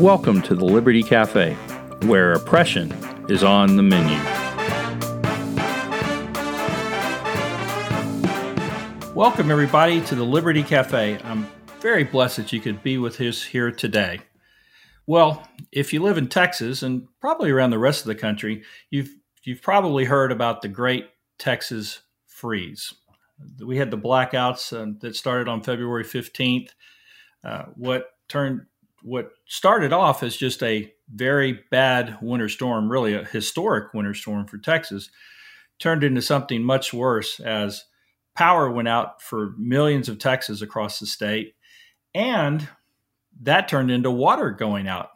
Welcome to the Liberty Cafe, where oppression is on the menu. Welcome, everybody, to the Liberty Cafe. I'm very blessed that you could be with us here today. Well, if you live in Texas and probably around the rest of the country, you've you've probably heard about the Great Texas Freeze. We had the blackouts uh, that started on February 15th. Uh, what turned what started off as just a very bad winter storm, really a historic winter storm for Texas, turned into something much worse as power went out for millions of Texas across the state. And that turned into water going out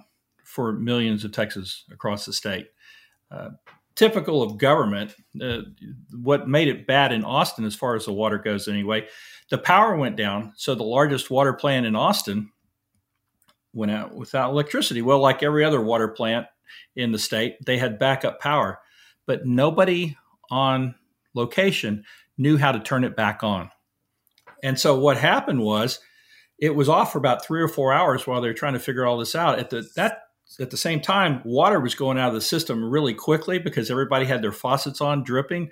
for millions of Texas across the state. Uh, typical of government, uh, what made it bad in Austin, as far as the water goes, anyway, the power went down. So the largest water plant in Austin went out without electricity. Well, like every other water plant in the state, they had backup power, but nobody on location knew how to turn it back on. And so what happened was it was off for about three or four hours while they were trying to figure all this out. At the that at the same time, water was going out of the system really quickly because everybody had their faucets on dripping.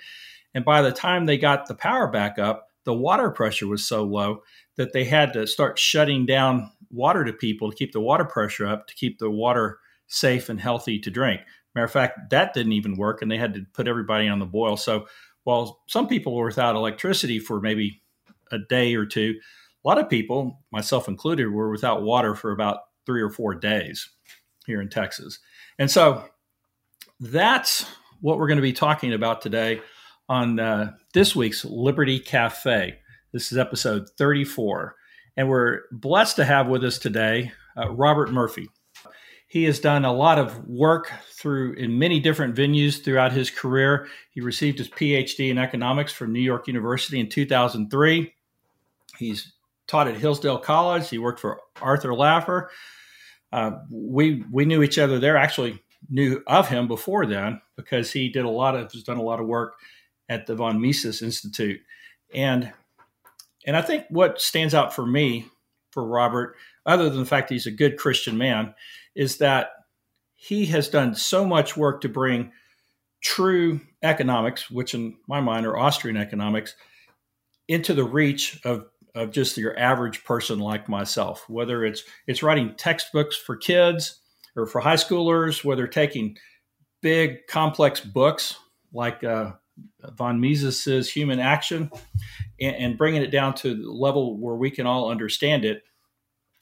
And by the time they got the power back up, the water pressure was so low that they had to start shutting down water to people to keep the water pressure up, to keep the water safe and healthy to drink. Matter of fact, that didn't even work, and they had to put everybody on the boil. So while some people were without electricity for maybe a day or two, a lot of people, myself included, were without water for about three or four days here in Texas. And so that's what we're going to be talking about today on uh, this week's Liberty Cafe. This is episode 34. And we're blessed to have with us today uh, Robert Murphy. He has done a lot of work through in many different venues throughout his career. He received his PhD in economics from New York University in 2003. He's taught at Hillsdale College. He worked for Arthur Laffer. Uh, we we knew each other there. Actually, knew of him before then because he did a lot of has done a lot of work at the von Mises Institute, and and I think what stands out for me, for Robert, other than the fact that he's a good Christian man, is that he has done so much work to bring true economics, which in my mind are Austrian economics, into the reach of, of just your average person like myself. Whether it's it's writing textbooks for kids or for high schoolers, whether taking big complex books like uh, von Mises's Human Action and, and bringing it down to the level where we can all understand it.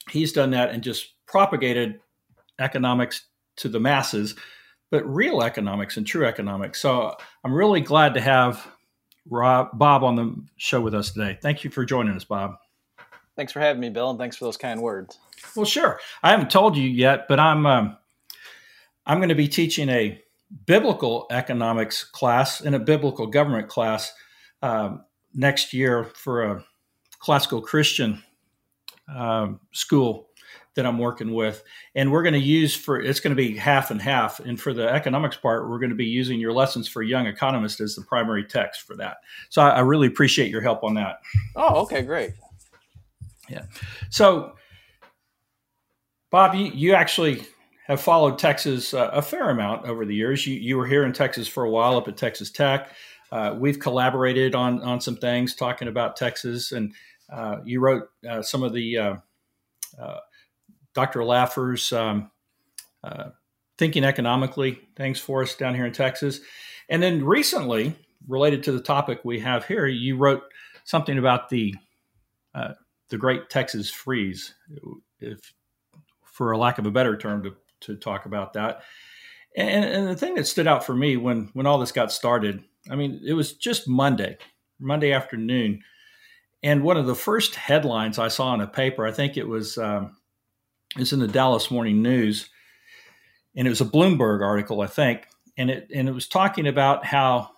He's done that and just propagated economics to the masses, but real economics and true economics. So I'm really glad to have Rob, Bob on the show with us today. Thank you for joining us, Bob. Thanks for having me, Bill, and thanks for those kind words. Well, sure. I haven't told you yet, but I'm um, I'm going to be teaching a biblical economics class and a biblical government class um, next year for a classical Christian um, school that I'm working with. And we're going to use for it's going to be half and half. And for the economics part, we're going to be using your lessons for young economists as the primary text for that. So I, I really appreciate your help on that. Oh, okay, great. Yeah. So, Bob, you, you actually have followed Texas uh, a fair amount over the years. You, you were here in Texas for a while up at Texas Tech. Uh, we've collaborated on on some things talking about Texas, and uh, you wrote uh, some of the uh, uh, Dr. Laffer's um, thinking economically things for us down here in Texas, and then recently, related to the topic we have here, you wrote something about the the Great Texas Freeze, if for a lack of a better term to to talk about that. And, and the thing that stood out for me when when all this got started I mean, it was just Monday, Monday afternoon. And one of the first headlines I saw in a paper, I think it was, um, it's in the Dallas Morning News, and it was a Bloomberg article, I think, and it and it was talking about how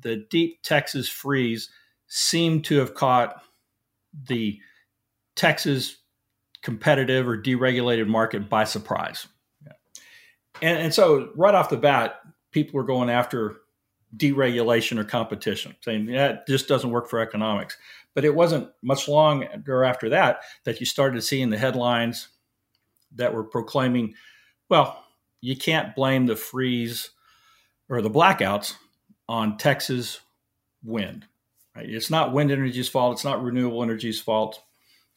the deep Texas freeze seemed to have caught the Texas competitive or deregulated market by surprise. And, and so right off the bat, people were going after deregulation or competition, saying that just doesn't work for economics. But it wasn't much longer after that that you started seeing the headlines that were proclaiming Well, you can't blame the freeze or the blackouts on Texas wind. Right? It's not wind energy's fault. It's not renewable energy's fault.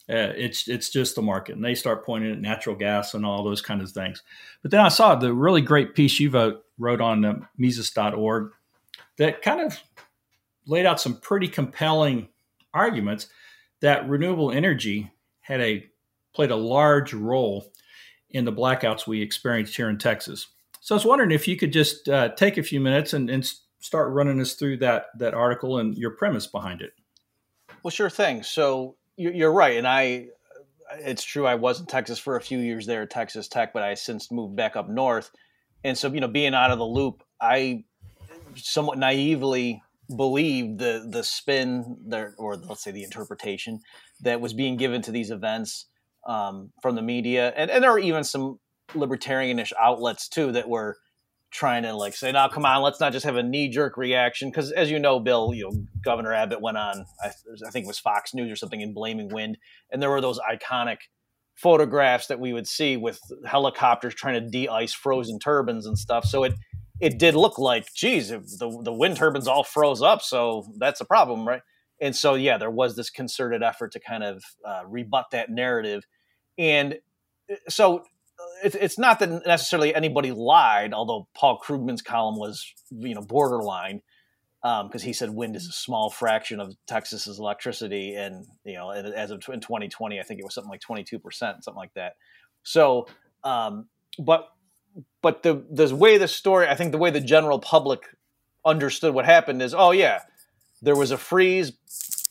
Uh, it's it's just the market, and they start pointing at natural gas and all those kind of things. But then I saw the really great piece you wrote, wrote on uh, Mises.org that kind of laid out some pretty compelling arguments that renewable energy had a played a large role in the blackouts we experienced here in Texas. So I was wondering if you could just uh, take a few minutes and, and start running us through that that article and your premise behind it. Well, sure thing. So you're right, and I. It's true. I was in Texas for a few years there at Texas Tech, but I since moved back up north, and so you know, being out of the loop, I somewhat naively believed the the spin there, or let's say the interpretation that was being given to these events um, from the media, and, and there are even some libertarianish outlets too that were trying to like say, "No, come on, let's not just have a knee jerk reaction." Because as you know, Bill, you know Governor Abbott went on, I, I think it was Fox News or something, in blaming wind, and there were those iconic photographs that we would see with helicopters trying to de-ice frozen turbines and stuff. So it it did look like, geez, the the wind turbines all froze up, so that's a problem, right? And so yeah, there was this concerted effort to kind of uh, rebut that narrative, and uh, so it's, it's not that necessarily anybody lied, although Paul Krugman's column was you know borderline because um, he said wind is a small fraction of Texas's electricity, and you know as of in 2020, I think it was something like 22 percent, something like that. So, um, but but the the way the story, I think the way the general public understood what happened is, oh yeah, there was a freeze,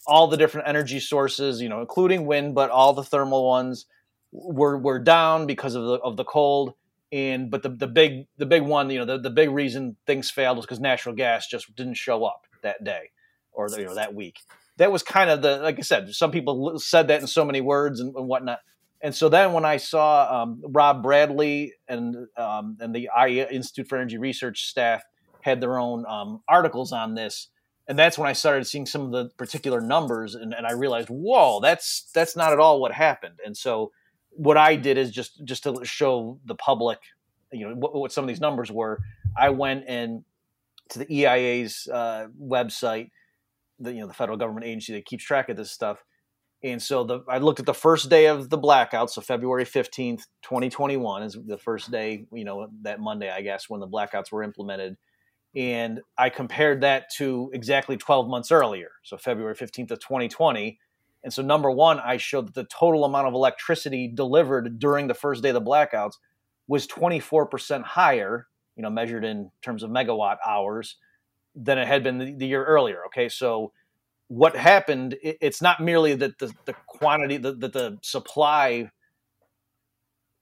all the different energy sources, you know, including wind, but all the thermal ones were were down because of the of the cold. And but the, the big the big one, you know, the, the big reason things failed was because natural gas just didn't show up that day or you know that week. That was kind of the like I said. Some people said that in so many words and, and whatnot. And so then when I saw um, Rob Bradley and um, and the IER Institute for Energy Research staff had their own um, articles on this, and that's when I started seeing some of the particular numbers, and, and I realized, whoa, that's that's not at all what happened. And so what I did is just just to show the public, you know, what, what some of these numbers were. I went and to the EIA's uh, website, the you know the federal government agency that keeps track of this stuff. And so the, I looked at the first day of the blackout, so February 15th, 2021 is the first day, you know, that Monday, I guess, when the blackouts were implemented. And I compared that to exactly 12 months earlier, so February 15th of 2020, and so, number one, I showed that the total amount of electricity delivered during the first day of the blackouts was 24% higher, you know, measured in terms of megawatt hours than it had been the, the year earlier. Okay. So, what happened, it, it's not merely that the, the quantity, that the, the supply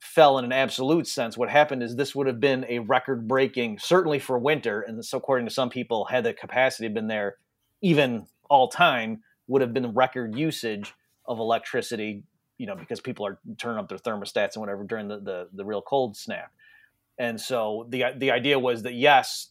fell in an absolute sense. What happened is this would have been a record breaking, certainly for winter. And so, according to some people, had the capacity been there even all time would have been record usage of electricity, you know, because people are turning up their thermostats and whatever during the, the, the real cold snap. And so the the idea was that yes,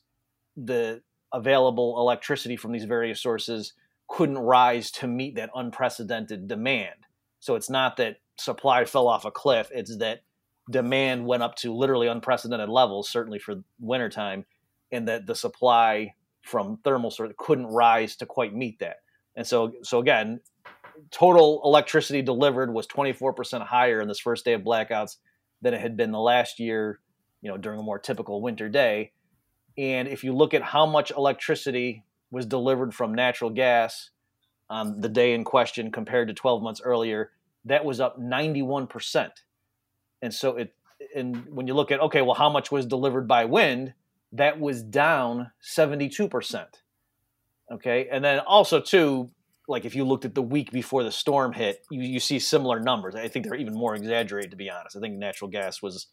the available electricity from these various sources couldn't rise to meet that unprecedented demand. So it's not that supply fell off a cliff, it's that demand went up to literally unprecedented levels, certainly for wintertime, and that the supply from thermal source couldn't rise to quite meet that. And so, so again, total electricity delivered was 24% higher in this first day of blackouts than it had been the last year, you know, during a more typical winter day. And if you look at how much electricity was delivered from natural gas on the day in question compared to 12 months earlier, that was up 91%. And so it, and when you look at, okay, well, how much was delivered by wind? That was down 72%. Okay, and then also too, like if you looked at the week before the storm hit, you, you see similar numbers. I think they're even more exaggerated, to be honest. I think natural gas was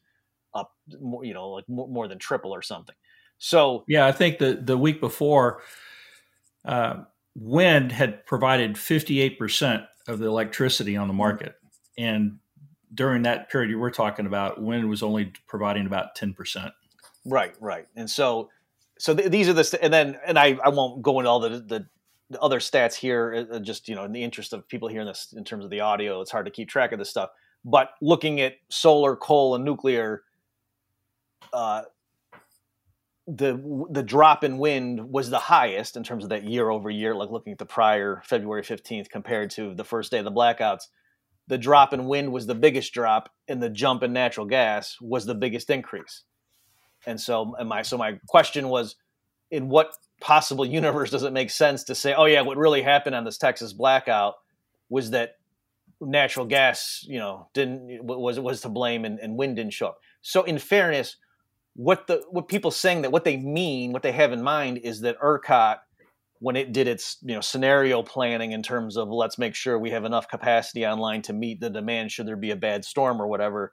up, more, you know, like more, more than triple or something. So yeah, I think the the week before, uh, wind had provided fifty eight percent of the electricity on the mm-hmm. market, and during that period we're talking about, wind was only providing about ten percent. Right, right, and so so th- these are the st- and then and I, I won't go into all the, the, the other stats here uh, uh, just you know in the interest of people hearing this in terms of the audio it's hard to keep track of this stuff but looking at solar coal and nuclear uh, the the drop in wind was the highest in terms of that year over year, like looking at the prior February 15th compared to the first day of the blackouts. The drop in wind was the biggest drop, and the jump in natural gas was the biggest increase. And so, and my so my question was, in what possible universe does it make sense to say, oh yeah, what really happened on this Texas blackout was that natural gas, you know, didn't was was to blame and, and wind didn't show up. So in fairness, what the what people saying that what they mean, what they have in mind is that ERCOT, when it did its you know scenario planning in terms of let's make sure we have enough capacity online to meet the demand should there be a bad storm or whatever,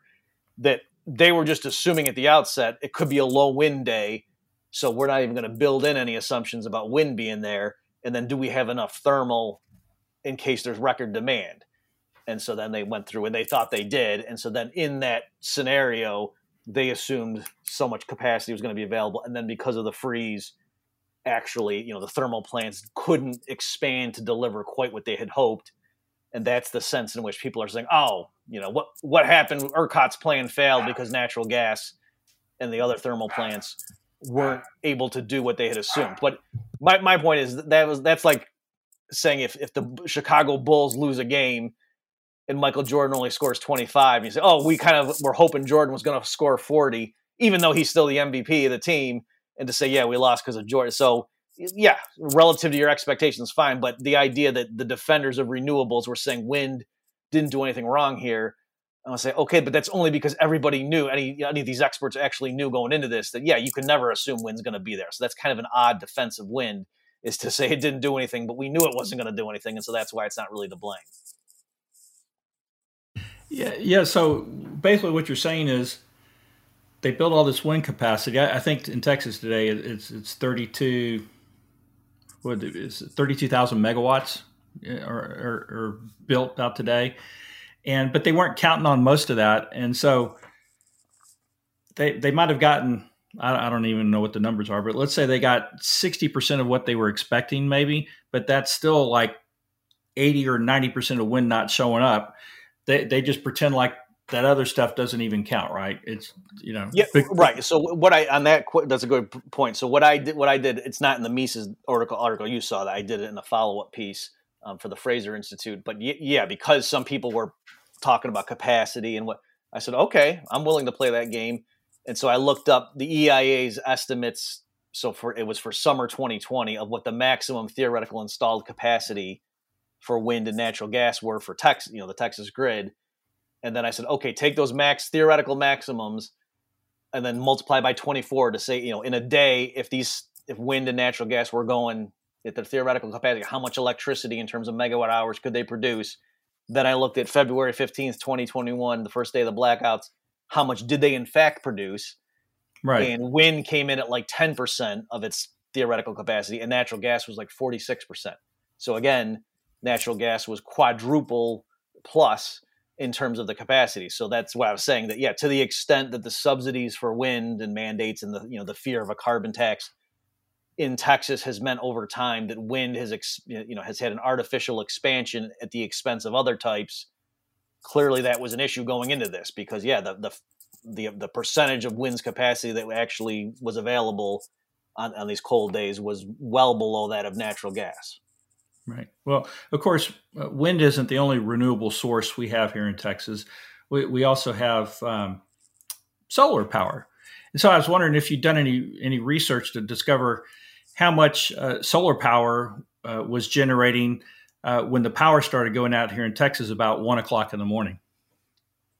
that they were just assuming at the outset it could be a low wind day, so we're not even going to build in any assumptions about wind being there, and then do we have enough thermal in case there's record demand? And so then they went through and they thought they did, and so then in that scenario they assumed so much capacity was going to be available, and then because of the freeze, actually, you know, the thermal plants couldn't expand to deliver quite what they had hoped, and that's the sense in which people are saying, "Oh, you know, what what happened? ERCOT's plan failed because natural gas and the other thermal plants weren't able to do what they had assumed." But my my point is that, was that's like saying if if the Chicago Bulls lose a game and Michael Jordan only scores 25, you say, oh, we kind of were hoping Jordan was going to score 40, even though he's still the MVP of the team. And to say, yeah, we lost because of Jordan. So, yeah, relative to your expectations, fine. But the idea that the defenders of renewables were saying wind didn't do anything wrong here, And I'll say, okay, but that's only because everybody knew, any, any of these experts actually knew going into this that, yeah, you can never assume wind's going to be there. So that's kind of an odd defensive wind is to say it didn't do anything, but we knew it wasn't going to do anything. And so that's why it's not really the blame. Yeah, yeah. So basically, what you're saying is they built all this wind capacity. I, I think in Texas today, it's it's 32. What is it, 32,000 megawatts are, are, are built out today, and but they weren't counting on most of that, and so they they might have gotten. I, I don't even know what the numbers are, but let's say they got 60% of what they were expecting, maybe, but that's still like 80 or 90% of wind not showing up they they just pretend like that other stuff doesn't even count, right? It's you know, yeah, big, right. So what I on that that's a good point. So what I did, what I did, it's not in the Mises article. Article you saw that I did it in a follow up piece um, for the Fraser Institute. But yeah, because some people were talking about capacity and what I said, okay, I'm willing to play that game. And so I looked up the EIA's estimates. So for it was for summer 2020 of what the maximum theoretical installed capacity for wind and natural gas were for Texas, you know, the Texas grid. And then I said, okay, take those max theoretical maximums and then multiply by 24 to say, you know, in a day, if these, if wind and natural gas were going at their theoretical capacity, how much electricity in terms of megawatt hours could they produce? Then I looked at February 15th, 2021, the first day of the blackouts. How much did they in fact produce? Right. And wind came in at like 10% of its theoretical capacity, and natural gas was like 46%. So again, natural gas was quadruple plus in terms of the capacity. So that's why I was saying that yeah, to the extent that the subsidies for wind and mandates and the you know the fear of a carbon tax in Texas has meant over time that wind has you know has had an artificial expansion at the expense of other types. Clearly, that was an issue going into this because yeah, the the the, the percentage of wind's capacity that actually was available on, on these cold days was well below that of natural gas. Right. Well, of course, uh, wind isn't the only renewable source we have here in Texas. We, we also have um, solar power. And so I was wondering if you'd done any any research to discover how much uh, solar power uh, was generating uh, when the power started going out here in Texas about one o'clock in the morning.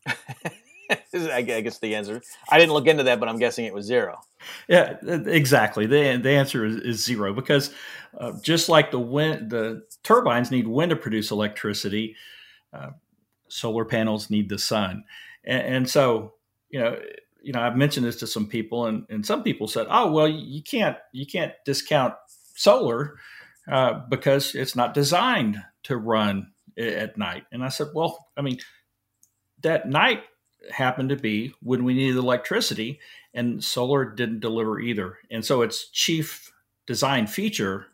I guess the answer. I didn't look into that, but I'm guessing it was zero. Yeah, exactly. the The answer is, is zero because uh, just like the wind, the turbines need wind to produce electricity. Uh, solar panels need the sun, and, and, so you know, you know, I've mentioned this to some people, and, and some people said, "Oh, well, you can't you can't discount solar uh, because it's not designed to run at night." And I said, "Well, I mean." That night happened to be when we needed electricity, and solar didn't deliver either. And so its chief design feature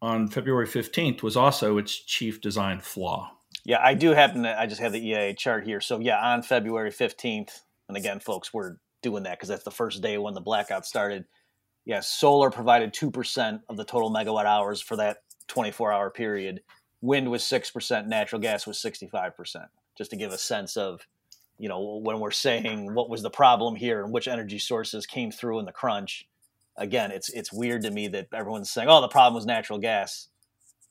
on February 15th was also its chief design flaw. Yeah, I do happen to, I just have the EIA chart here. So, yeah, on February 15th, and again, folks, we're doing that because that's the first day when the blackout started. Yeah, solar provided 2% of the total megawatt hours for that 24 hour period. Wind was 6%, natural gas was 65%, just to give a sense of, you know, when we're saying what was the problem here and which energy sources came through in the crunch. Again, it's it's weird to me that everyone's saying, "Oh, the problem was natural gas."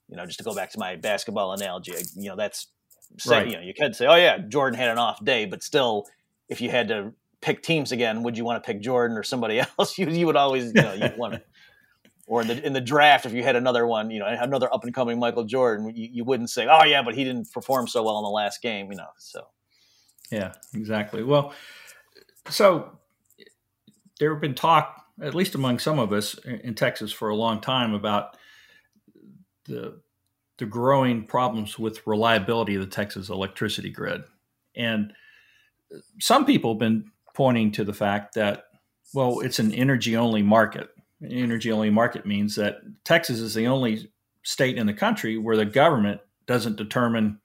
You know, just to go back to my basketball analogy, you know, that's say, right. you know, you could say, "Oh yeah, Jordan had an off day," but still, if you had to pick teams again, would you want to pick Jordan or somebody else? you, you would always, you know, you want to. Or in the in the draft, if you had another one, you know, another up and coming Michael Jordan, you, you wouldn't say, "Oh yeah, but he didn't perform so well in the last game," you know. So, yeah, exactly. Well, so there have been talk, at least among some of us in Texas, for a long time about the the growing problems with reliability of the Texas electricity grid, and some people have been pointing to the fact that, well, it's an energy only market. Energy only market means that Texas is the only state in the country where the government doesn't determine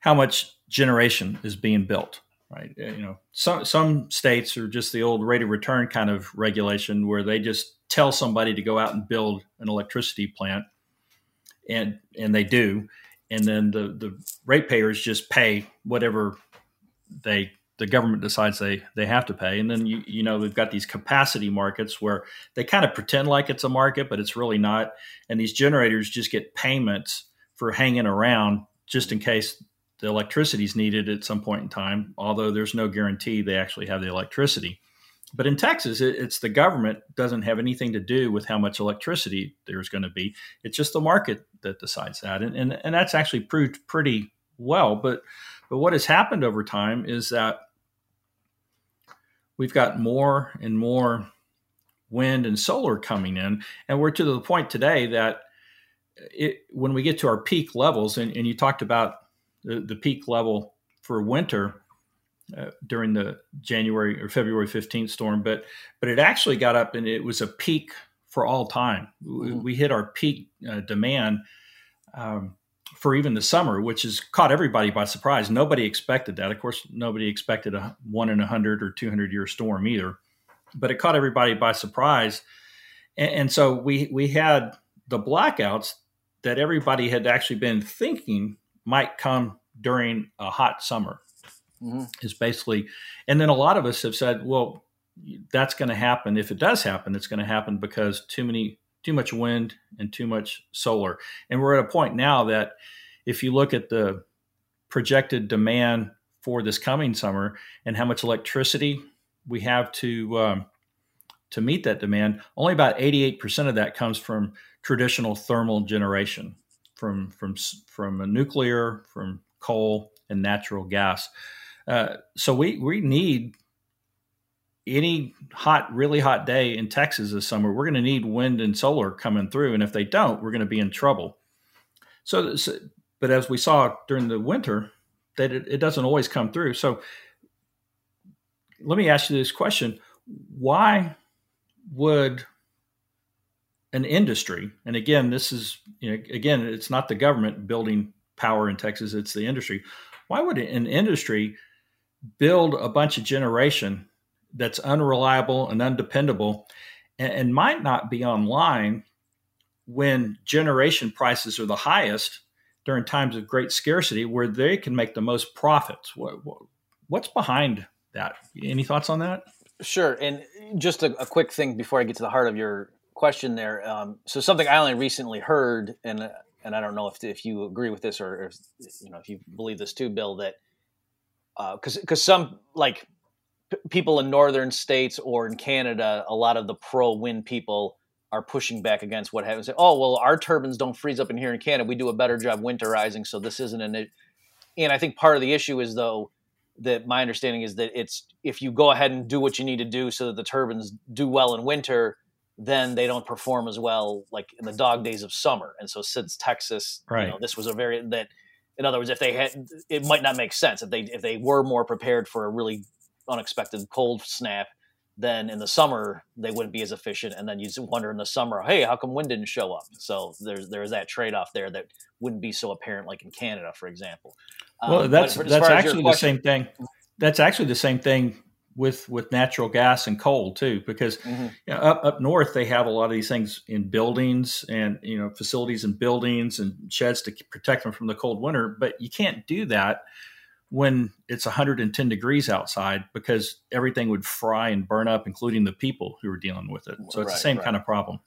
how much generation is being built right uh, you know some some states are just the old rate of return kind of regulation where they just tell somebody to go out and build an electricity plant and and they do and then the the ratepayers just pay whatever they the government decides they they have to pay and then you you know we've got these capacity markets where they kind of pretend like it's a market but it's really not and these generators just get payments for hanging around just in case the electricity is needed at some point in time although there's no guarantee they actually have the electricity but in Texas, it, it's the government doesn't have anything to do with how much electricity there's going to be. It's just the market that decides that, and and, and that's actually proved pretty well. But but what has happened over time is that we've got more and more wind and solar coming in, and we're to the point today that it, when we get to our peak levels, and, and you talked about the, the, peak level for winter uh, during the January or February 15th storm, but but it actually got up and it was a peak for all time. We, mm-hmm. we hit our peak uh, demand um, for even the summer, which has caught everybody by surprise. Nobody expected that. Of course, nobody expected a one in a hundred or two hundred year storm either, but it caught everybody by surprise. And, and, so we we had the blackouts that everybody had actually been thinking might come during a hot summer. Mm-hmm. Is basically, and then a lot of us have said, well, that's going to happen. If it does happen, it's going to happen because too many too much wind and too much solar. And we're at a point now that if you look at the projected demand for this coming summer and how much electricity we have to um, to meet that demand, only about 88% of that comes from traditional thermal generation, from from from nuclear, from coal and natural gas. Uh, so we we need any hot, really hot day in Texas this summer, we're going to need wind and solar coming through. And if they don't, we're going to be in trouble. So, but as we saw during the winter, that it, it doesn't always come through. So let me ask you this question why would an industry and again this is you know again it's not the government building power in texas it's the industry why would an industry build a bunch of generation that's unreliable and undependable and, and might not be online when generation prices are the highest during times of great scarcity where they can make the most profits. What, what, what's behind that? Any thoughts on that? Sure. And just a, a, quick thing before I get to the heart of your question there. Um, so something I only recently heard, and and I don't know if, if you agree with this or if, you know if you believe this too, Bill, that because uh, because some like people in northern states or in Canada, a lot of the pro wind people are pushing back against what happens. Oh, well, our turbines don't freeze up in here in Canada. We do a better job winterizing, so this isn't an. And I think part of the issue is though that my understanding is that it's if you go ahead and do what you need to do so that the turbines do well in winter, then they don't perform as well like in the dog days of summer. And so since Texas, right. you know, this was a very that in other words, if they had, it might not make sense if they if they were more prepared for a really unexpected cold snap, then in the summer they wouldn't be as efficient. And then you wonder in the summer, hey, how come wind didn't show up? So there's there's that trade off there that wouldn't be so apparent, like in Canada, for example. Well, um, that's that's actually the same thing. That's actually the same thing with with natural gas and coal too, because mm-hmm. you know, up up north they have a lot of these things in buildings and you know facilities and buildings and sheds to protect them from the cold winter. But you can't do that when it's 110 degrees outside because everything would fry and burn up, including the people who are dealing with it. So it's right, the same right. kind of problem.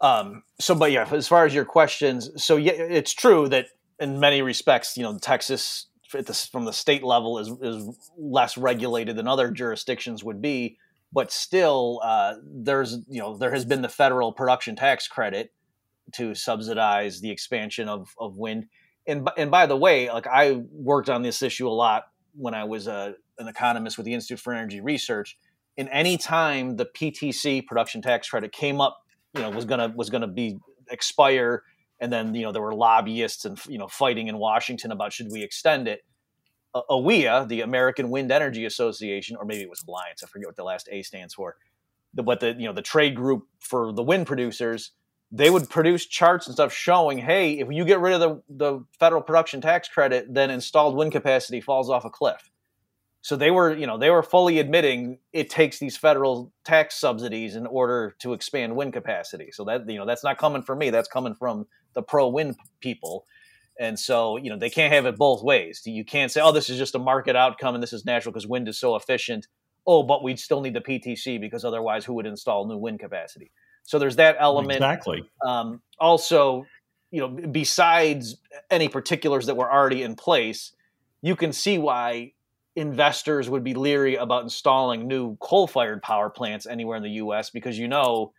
Um, so, but yeah, as far as your questions, so yeah, it's true that in many respects, you know, Texas the, from the state level is is less regulated than other jurisdictions would be, but still, uh, there's you know there has been the federal production tax credit to subsidize the expansion of of wind. And and by the way, like I worked on this issue a lot when I was a, uh, an economist with the Institute for Energy Research. And any time the PTC production tax credit came up, you know, was gonna was gonna be expire and then you know there were lobbyists and you know fighting in Washington about should we extend it. AWEA, the American Wind Energy Association, or maybe it was Alliance, I forget what the last A stands for, the, but the you know the trade group for the wind producers, they would produce charts and stuff showing, hey, if you get rid of the, the federal production tax credit, then installed wind capacity falls off a cliff. So they were, you know, they were fully admitting it takes these federal tax subsidies in order to expand wind capacity. So that, you know, that's not coming from me. That's coming from the pro wind people. And so, you know, they can't have it both ways. You can't say, oh, this is just a market outcome and this is natural because wind is so efficient. Oh, but we'd still need the PTC because otherwise, who would install new wind capacity? So there's that element. Exactly. Um, also, you know, besides any particulars that were already in place, you can see why investors would be leery about installing new coal-fired power plants anywhere in the U.S. because you know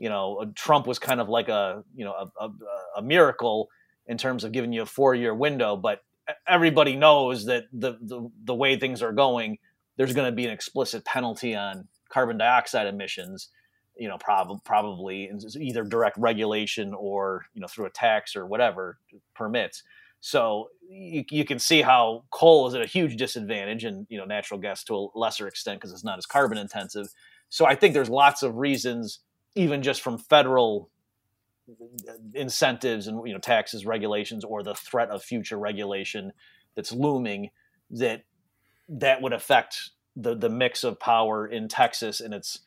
you know, Trump was kind of like a, you know, a, a, a miracle in terms of giving you a four year window, but everybody knows that the, the, the way things are going, there's going to be an explicit penalty on carbon dioxide emissions, you know, prob- probably either direct regulation or, you know, through a tax or whatever permits. So you, you can see how coal is at a huge disadvantage and, you know, natural gas to a lesser extent because it's not as carbon intensive. So I think there's lots of reasons even just from federal incentives and you know taxes regulations or the threat of future regulation that's looming that that would affect the the mix of power in Texas and it's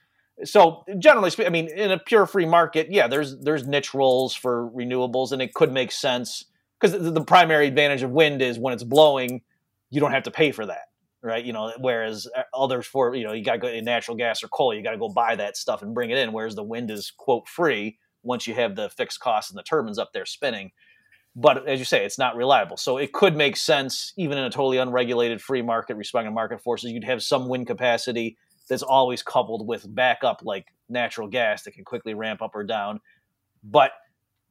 so generally speaking I mean in a pure free market yeah there's there's niche roles for renewables and it could make sense because the, primary advantage of wind is when it's blowing you don't have to pay for that right? You know, whereas uh, others for you know you got to go natural gas or coal, you got to go buy that stuff and bring it in. Whereas the wind is quote free once you have the fixed costs and the turbines up there spinning. But as you say, it's not reliable. So it could make sense, even in a totally unregulated free market, respecting market forces, you'd have some wind capacity that's always coupled with backup like natural gas that can quickly ramp up or down. But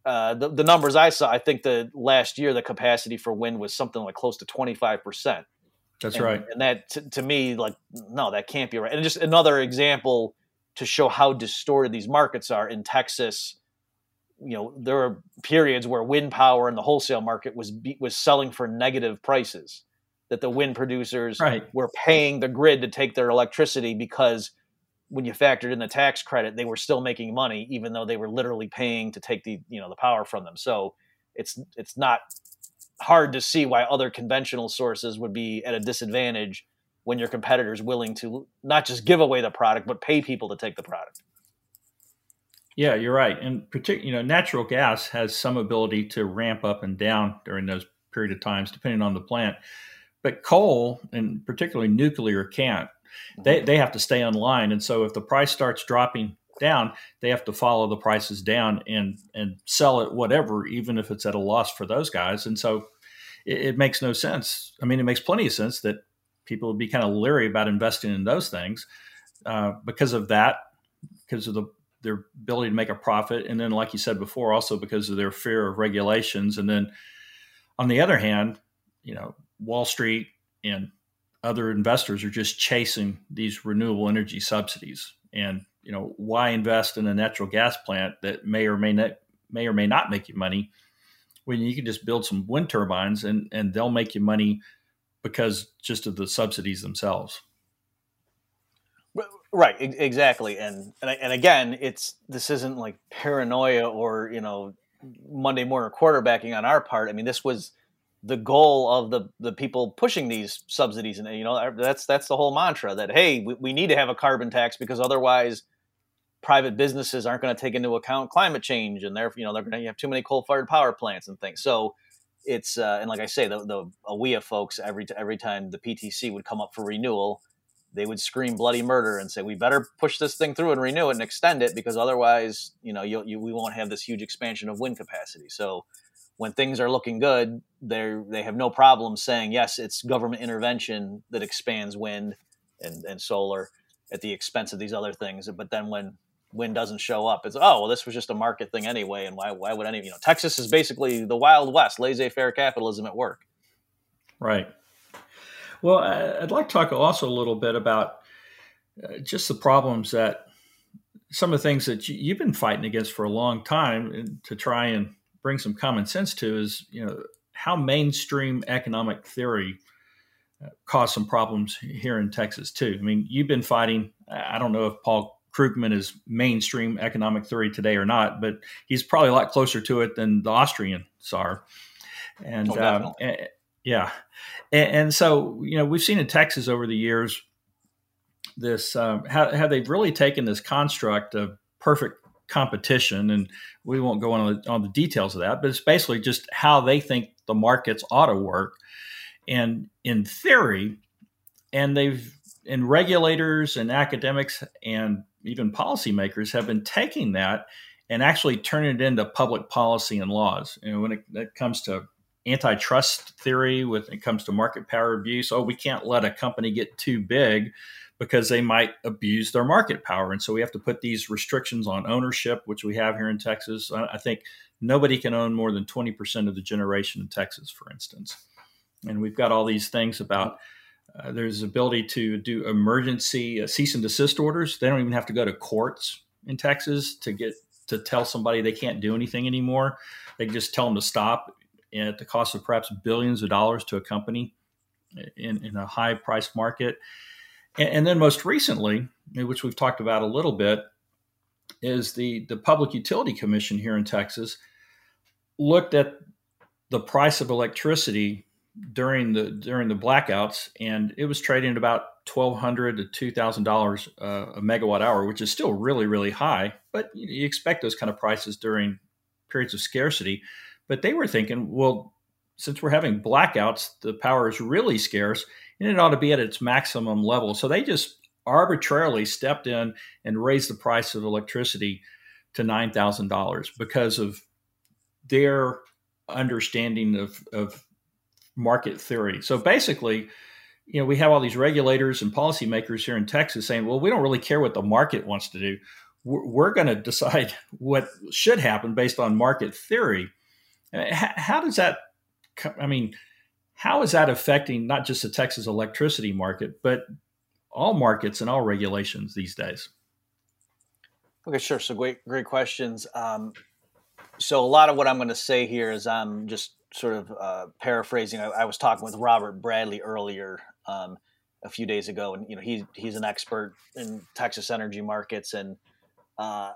uh, the, the numbers I saw, I think the last year the capacity for wind was something like close to 25%. That's and, right. And that to, to me, like, no, that can't be right. And just another example to show how distorted these markets are in Texas. You know, there are periods where wind power in the wholesale market was was selling for negative prices. That the wind producers right. were paying the grid to take their electricity because when you factored in the tax credit, they were still making money, even though they were literally paying to take the you know the power from them. So it's it's not hard to see why other conventional sources would be at a disadvantage when your competitor is willing to not just give away the product but pay people to take the product. Yeah, you're right. And particularly, you know, natural gas has some ability to ramp up and down during those period of times, depending on the plant. But coal, and particularly nuclear, can't. They they have to stay online, and so if the price starts dropping down, they have to follow the prices down and and sell it whatever, even if it's at a loss for those guys. And so it, it makes no sense. I mean, it makes plenty of sense that people would be kind of leery about investing in those things uh, because of that, because of the their ability to make a profit, and then, like you said before, also because of their fear of regulations. And then, on the other hand, you know, Wall Street and other investors are just chasing these renewable energy subsidies. And you know, why invest in a natural gas plant that may or may not may or may not make you money when you can just build some wind turbines and and they'll make you money because just of the subsidies themselves. Right, exactly, and and and again, it's this isn't like paranoia or you know Monday morning quarterbacking on our part. I mean, this was the goal of the the people pushing these subsidies and you know that's that's the whole mantra that hey we, we need to have a carbon tax because otherwise private businesses aren't going to take into account climate change and they're you know they're going to have too many coal fired power plants and things. So it's uh, and like I say the the AWEA folks every every time the PTC would come up for renewal they would scream bloody murder and say we better push this thing through and renew it and extend it because otherwise you know you we won't have this huge expansion of wind capacity. So when things are looking good, they they have no problem saying yes, it's government intervention that expands wind and, and solar at the expense of these other things. But then when wind doesn't show up, it's oh well, this was just a market thing anyway, and why why would any you know Texas is basically the Wild West, laissez-faire capitalism at work. Right. Well, I'd like to talk also a little bit about uh, just the problems that some of the things that you've been fighting against for a long time to try and bring some common sense to is you know how mainstream economic theory uh, caused some problems here in Texas too. I mean, you've been fighting. I don't know if Paul Krugman is mainstream economic theory today or not, but he's probably a lot closer to it than the Austrian czar. And, oh, uh, and yeah, and, and, so you know we've seen in Texas over the years this um, how, how they've really taken this construct of perfect competition, and we won't go on the, on the details of that, but it's basically just how they think the markets ought to work. And in theory, and they've and regulators and academics and even policymakers have been taking that and actually turning it into public policy and laws. And when it, it comes to antitrust theory, when it comes to market power abuse, oh, we can't let a company get too big because they might abuse their market power. And so we have to put these restrictions on ownership, which we have here in Texas. I think nobody can own more than 20% of the generation in Texas, for instance. And we've got all these things about uh, there's ability to do emergency uh, cease and desist orders. They don't even have to go to courts in Texas to get to tell somebody they can't do anything anymore. They just tell them to stop at the cost of perhaps billions of dollars to a company in, in a high price market. And, and then most recently, which we've talked about a little bit, is the, the Public Utility Commission here in Texas looked at the price of electricity during the during the blackouts, and it was trading at about twelve hundred to two thousand dollars uh, a megawatt hour, which is still really really high. But you expect those kind of prices during periods of scarcity. But they were thinking, well, since we're having blackouts, the power is really scarce and it ought to be at its maximum level. So they just arbitrarily stepped in and raised the price of electricity to $9,000 because of their understanding of, of market theory. So basically, you know, we have all these regulators and policymakers here in Texas saying, well, we don't really care what the market wants to do. We're, we're going to decide what should happen based on market theory. How, does that, I mean, how is that affecting not just the Texas electricity market, but all markets and all regulations these days? Okay, sure. So great, great questions. Um, so a lot of what I'm going to say here is I'm just sort of uh, paraphrasing. I, I, was talking with Robert Bradley earlier um, a few days ago, and you know he's he's an expert in Texas energy markets, and uh,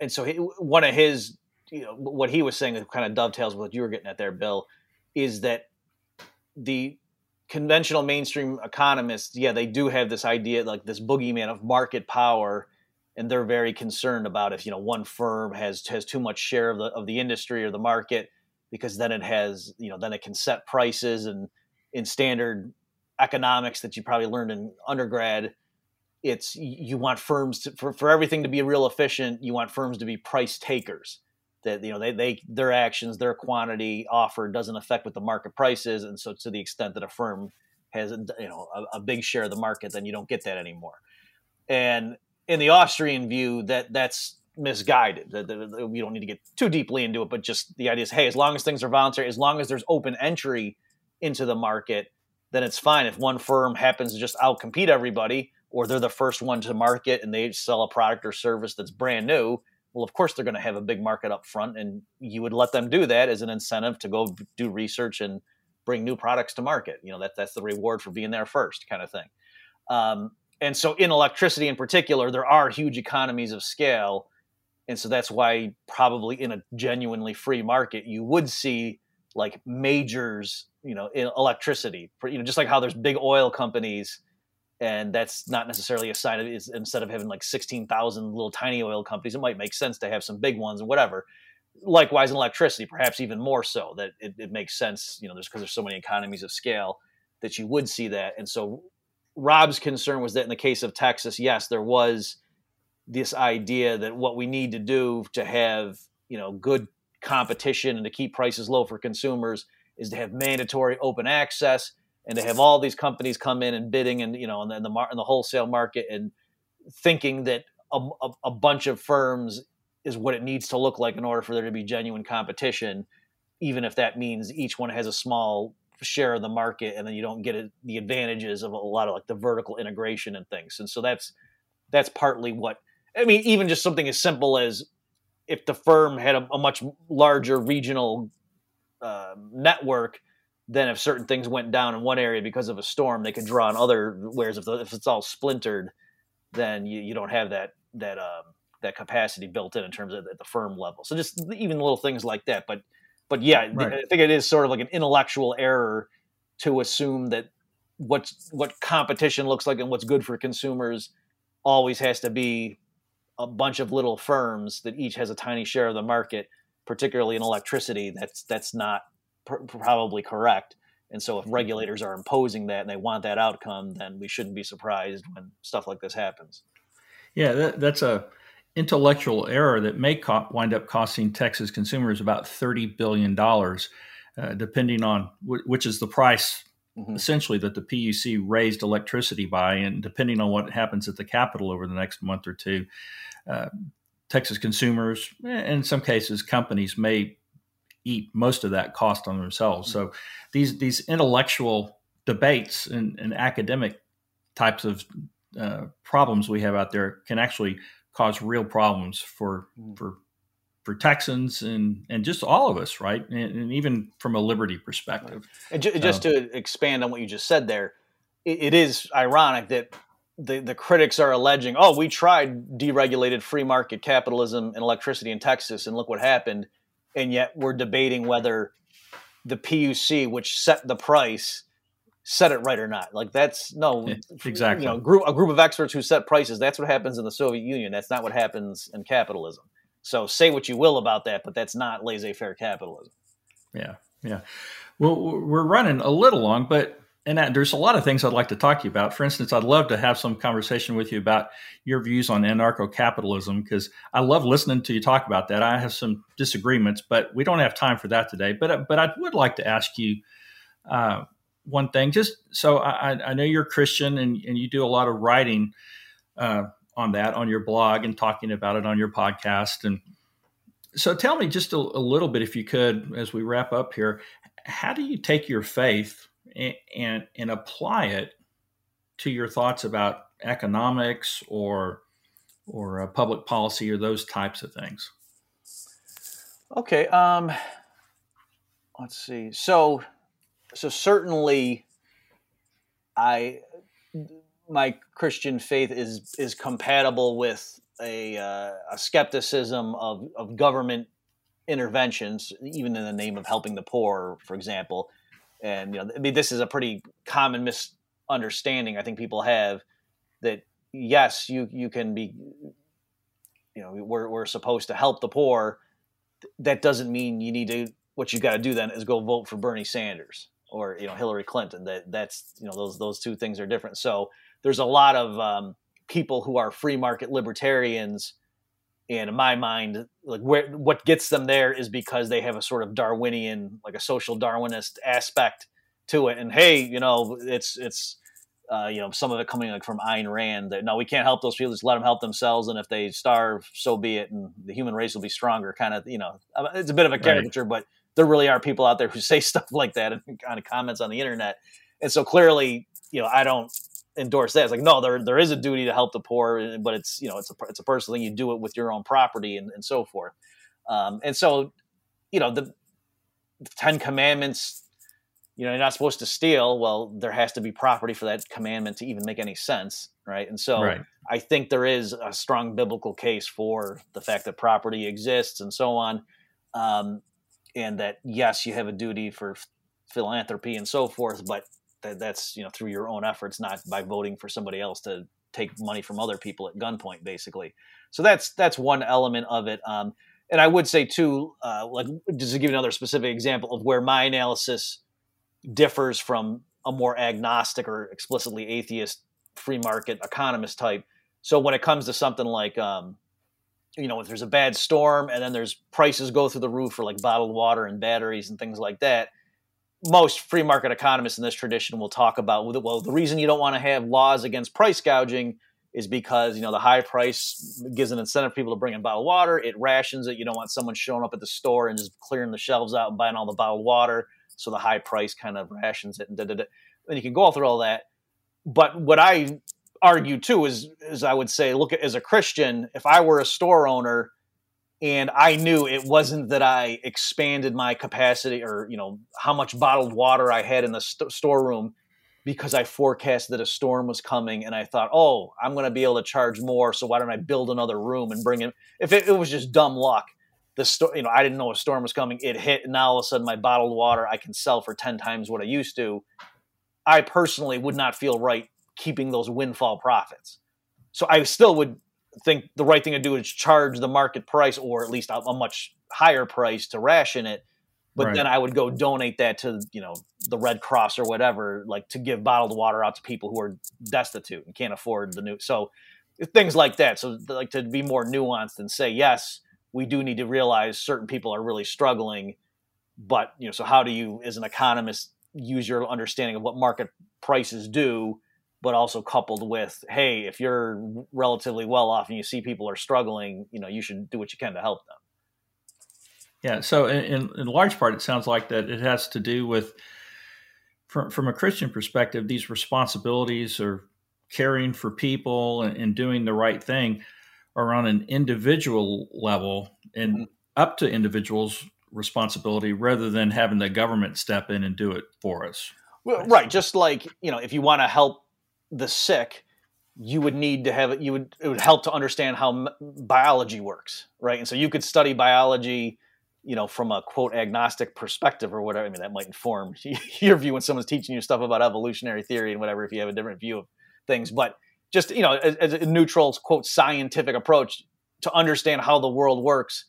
and so he, one of his you know what he was saying kind of dovetails with what you were getting at there, Bill, is that the conventional mainstream economists, yeah, they do have this idea, like this boogeyman of market power, and they're very concerned about if you know one firm has has too much share of the of the industry or the market, because then it has you know then it can set prices and in standard economics that you probably learned in undergrad. It's you want firms to, for, for everything to be real efficient you want firms to be price takers that you know they, they their actions their quantity offered doesn't affect what the market price is. And so to the extent that a firm has you know a, a, big share of the market then you don't get that anymore. And in the austrian view that that's misguided. That, we don't need to get too deeply into it but just the idea is hey as long as things are voluntary as long as there's open entry into the market then it's fine. If one firm happens to just outcompete everybody or they're the first one to market and they sell a product or service that's brand new well, of course they're going to have a big market up front, and you would let them do that as an incentive to go do research and bring new products to market. You know, that that's the reward for being there first, kind of thing. Um, and so, in electricity in particular, there are huge economies of scale, and so that's why probably in a genuinely free market, you would see like majors you know in electricity you know just like how there's big oil companies and that's not necessarily a sign of it. instead of having like 16,000 little tiny oil companies it might make sense to have some big ones and whatever likewise in electricity perhaps even more so that it, it makes sense you know there's because there's so many economies of scale that you would see that and so rob's concern was that in the case of texas yes there was this idea that what we need to do to have you know good competition and to keep prices low for consumers is to have mandatory open access and to have all these companies come in and bidding and you know in the the, the wholesale market and thinking that a, a, a, bunch of firms is what it needs to look like in order for there to be genuine competition even if that means each one has a small share of the market and then you don't get it, the advantages of a lot of like the vertical integration and things. And so that's that's partly what i mean even just something as simple as if the firm had a, a much larger regional uh, network, then if certain things went down in one area because of a storm, they could draw on other. Whereas if, the, if it's all splintered, then you, you don't have that that um, that capacity built in in terms of at the firm level. So just even little things like that. But but yeah, right. I think it is sort of like an intellectual error to assume that what's what competition looks like and what's good for consumers always has to be a bunch of little firms that each has a tiny share of the market, particularly in electricity. That's that's not pr- probably correct. And so, if mm-hmm. regulators are imposing that and they want that outcome, then we shouldn't be surprised when stuff like this happens. Yeah, that, that's a intellectual error that may co- wind up costing Texas consumers about thirty billion dollars, uh, depending on w- which is the price mm-hmm. essentially that the PUC raised electricity by, and depending on what happens at the Capitol over the next month or two, uh, Texas consumers, eh, in some cases, companies may eat most of that cost on themselves. So these these intellectual debates and, and academic types of uh, problems we have out there can actually cause real problems for mm. for for Texans and and just all of us, right? And, and even from a liberty perspective. And ju- just to expand on what you just said there, it, it is ironic that the, the critics are alleging, oh, we tried deregulated free market capitalism and electricity in Texas, and look what happened. And yet we're debating whether the PUC, which set the price, set it right or not. Like that's no yeah, exactly. You know, group a group of experts who set prices. That's what happens in the Soviet Union. That's not what happens in capitalism. So say what you will about that, but that's not laissez-faire capitalism. Yeah, yeah. Well, we're running a little long, but and that, there's a lot of things I'd like to talk to you about. For instance, I'd love to have some conversation with you about your views on anarcho-capitalism because I love listening to you talk about that. I have some disagreements, but we don't have time for that today. But but I would like to ask you uh, one thing. Just so I, I, know you're Christian and, and you do a lot of writing uh, on that on your blog and talking about it on your podcast. And so tell me just a, a little bit, if you could, as we wrap up here, how do you take your faith? And, and, apply it to your thoughts about economics or or uh, public policy or those types of things? Okay. Um, let's see. So, so certainly, I my Christian faith is is compatible with a, uh, a skepticism of of government interventions, even in the name of helping the poor, for example. And you know, I mean, this is a pretty common misunderstanding I think people have that yes, you you can be, you know, we're we're supposed to help the poor. That doesn't mean you need to. What you got to do then is go vote for Bernie Sanders or you know Hillary Clinton. That that's you know those those two things are different. So there's a lot of um, people who are free market libertarians and in my mind like where what gets them there is because they have a sort of darwinian like a social darwinist aspect to it. And hey you know it's it's uh, you know some of it coming like from Ayn Rand that no we can't help those people just let them help themselves and if they starve so be it and the human race will be stronger kind of you know. Uh, it's a bit of a caricature right. but there really are people out there who say stuff like that and kind of comments on the internet. And so clearly you know I don't endorse that. It's like no, there there is a duty to help the poor, but it's you know it's a it's a personal thing. You do it with your own property and, and so forth. Um, and so, you know, the, the Ten Commandments. You know, you're not supposed to steal. Well, there has to be property for that commandment to even make any sense, right? And so, right. I think there is a strong biblical case for the fact that property exists and so on, um, and that yes, you have a duty for philanthropy and so forth, but that, that's you know through your own efforts, not by voting for somebody else to take money from other people at gunpoint, basically. So that's that's one element of it. Um, and I would say too, uh, like just to give another specific example of where my analysis differs from a more agnostic or explicitly atheist free market economist type. So when it comes to something like, um, you know, if there's a bad storm and then there's prices go through the roof for like bottled water and batteries and things like that, most free market economists in this tradition will talk about well, the reason you don't want to have laws against price gouging is because you know the high price gives an incentive for people to bring in bottled water. It rations it. You don't want someone showing up at the store and just clearing the shelves out and buying all the bottled water. So the high price kind of rations it. And, da, da, da. and you can go through all that. But what I argue too is, is I would say, look, as a Christian, if I were a store owner and I knew it wasn't that I expanded my capacity or you know how much bottled water I had in the st- storeroom because I forecast that a storm was coming and I thought, oh, I'm going to be able to charge more. So why don't I build another room and bring in? If it, it was just dumb luck, the store, you know, I didn't know a storm was coming. It hit, and all of a sudden my bottled water I can sell for ten times what I used to. I personally would not feel right keeping those windfall profits. So I still would think the right thing to do is charge the market price or at least a, a much higher price to ration it but right. then I would go donate that to you know the Red Cross or whatever, like to give bottled water out to people who are destitute and can't afford the new. So things like that. So like to be more nuanced and say yes, we do need to realize certain people are really struggling, but you know, so how do you, as an economist, use your understanding of what market prices do? But also coupled with, hey, if you're relatively well off and you see people are struggling, you know, you should do what you can to help them. Yeah. So, in, in large part, it sounds like that it has to do with, from, from a Christian perspective, these responsibilities or caring for people and, and doing the right thing are on an individual level and mm-hmm. up to individuals' responsibility rather than having the government step in and do it for us. Well, right. Just like, you know, if you want to help the sick, you would need to have you would, it would help to understand how biology works, right? And so you could study biology you know, from a quote agnostic perspective or whatever. I mean, that might inform your view when someone's teaching you stuff about evolutionary theory and whatever, if you have a different view of things. But just, you know, as, as a neutral, quote, scientific approach to understand how the world works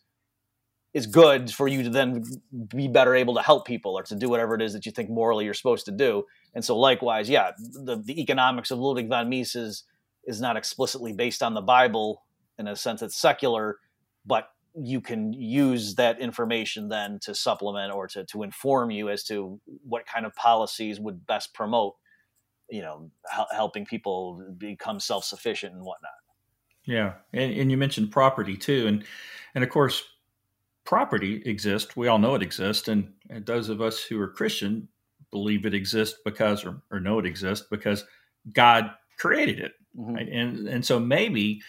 is good for you to then be better able to help people or to do whatever it is that you think morally you're supposed to do. And so, likewise, yeah, the, the economics of Ludwig von Mises is not explicitly based on the Bible in a sense it's secular, but you can use that information then to supplement or to, to inform you as to what kind of policies would best promote you know helping people become self-sufficient and whatnot. Yeah. And, and you mentioned property too. And and of course property exists we all know it exists and, and those of us who are christian believe it exists because or, or know it exists because god created it mm-hmm. right? and and so maybe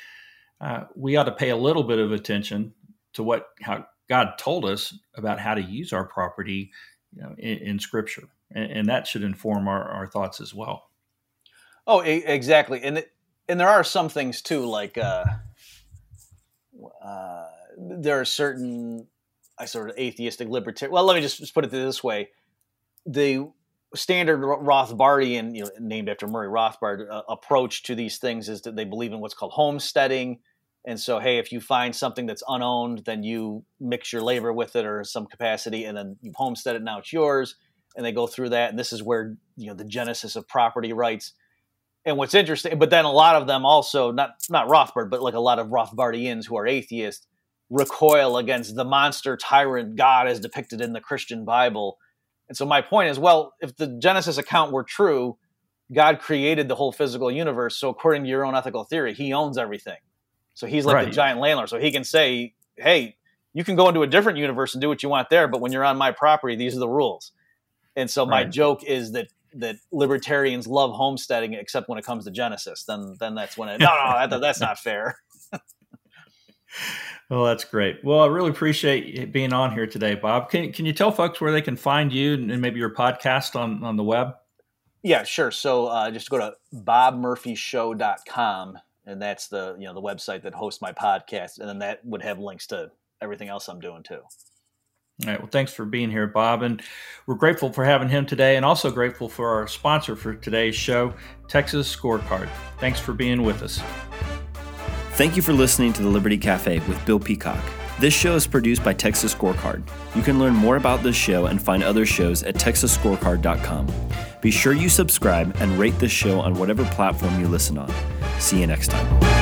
uh, we ought to pay a little bit of attention to what how God told us about how to use our property, you know, in, in Scripture, and, and, that should inform our, our thoughts as well. Oh, exactly, and and there are some things too, like uh, uh, there are certain I sort of atheistic libertarian. Well, let me just, just put it this way: the standard Rothbardian, you know, named after Murray Rothbard, uh, approach to these things is that they believe in what's called homesteading and so, hey, if you find something that's unowned, then you mix your labor with it or some capacity, and then you homestead it. Now it's yours, and they go through that. And this is where you know the genesis of property rights. And what's interesting, but then a lot of them also not not Rothbard, but like a lot of Rothbardians who are atheists recoil against the monster tyrant God as depicted in the Christian Bible. And so my point is, well, if the Genesis account were true, God created the whole physical universe. So according to your own ethical theory, He owns everything. So he's like right. the giant landlord. So he can say, hey, you can go into a different universe and do what you want there, but when you're on my property, these are the rules. And so my right. joke is that that libertarians love homesteading, except when it comes to Genesis. Then then that's when it no no that, that's not fair. well, that's great. Well, I really appreciate being on here today, Bob. Can can you tell folks where they can find you and maybe your podcast on on the web? Yeah, sure. So uh, just go to bobmurphyshow.com and that's the you know the website that hosts my podcast, and then that would have links to everything else I'm doing too. All right. Well, thanks for being here, Bob. And we're grateful for having him today and also grateful for our sponsor for today's show, Texas Scorecard. Thanks for being with us. Thank you for listening to the Liberty Cafe with Bill Peacock. This show is produced by Texas Scorecard. You can learn more about this show and find other shows at texasscorecard.com. Be sure you subscribe and rate this show on whatever platform you listen on. See you next time.